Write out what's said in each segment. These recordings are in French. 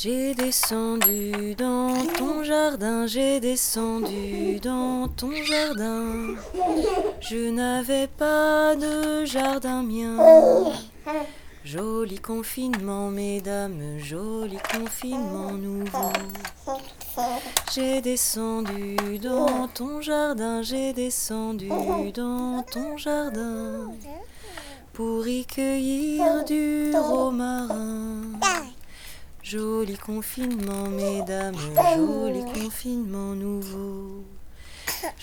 J'ai descendu dans ton jardin, j'ai descendu dans ton jardin. Je n'avais pas de jardin mien. Joli confinement, mesdames, joli confinement nouveau. J'ai descendu dans ton jardin, j'ai descendu dans ton jardin pour y cueillir du romarin. Joli confinement, mesdames, joli confinement nouveau.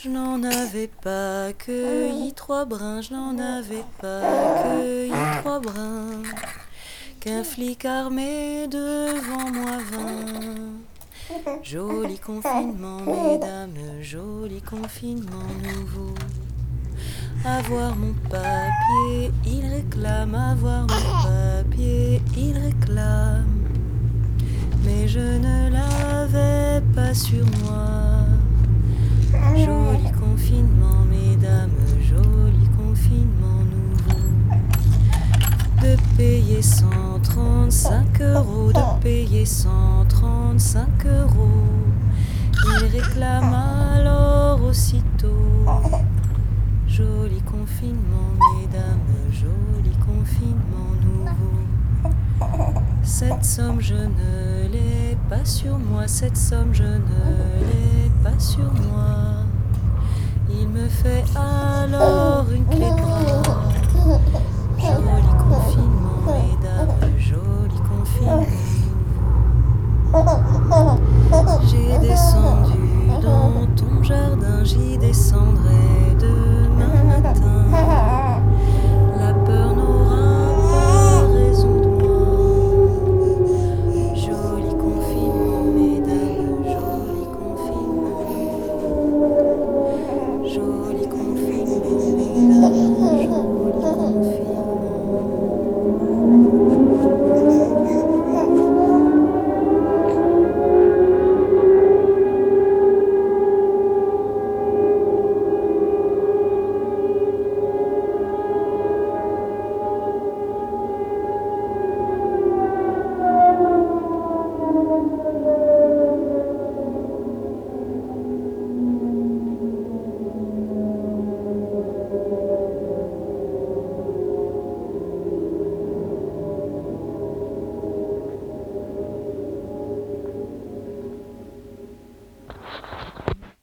Je n'en avais pas cueilli trois brins, je n'en avais pas cueilli trois brins. Qu'un flic armé devant moi vint. Joli confinement, mesdames, joli confinement nouveau. Avoir mon papier, il réclame, avoir je ne l'avais pas sur moi. Joli confinement, mesdames, joli confinement nouveau. De payer 135 euros, de payer 135 euros. Il réclame alors aussitôt. Joli confinement, mesdames, joli confinement nouveau. Cette somme, je ne l'ai pas sur moi, cette somme je ne l'ai pas sur moi. Il me fait alors une clé de. Joli confinement, mesdames, joli confinement. J'ai descendu dans ton jardin, j'y descendrai.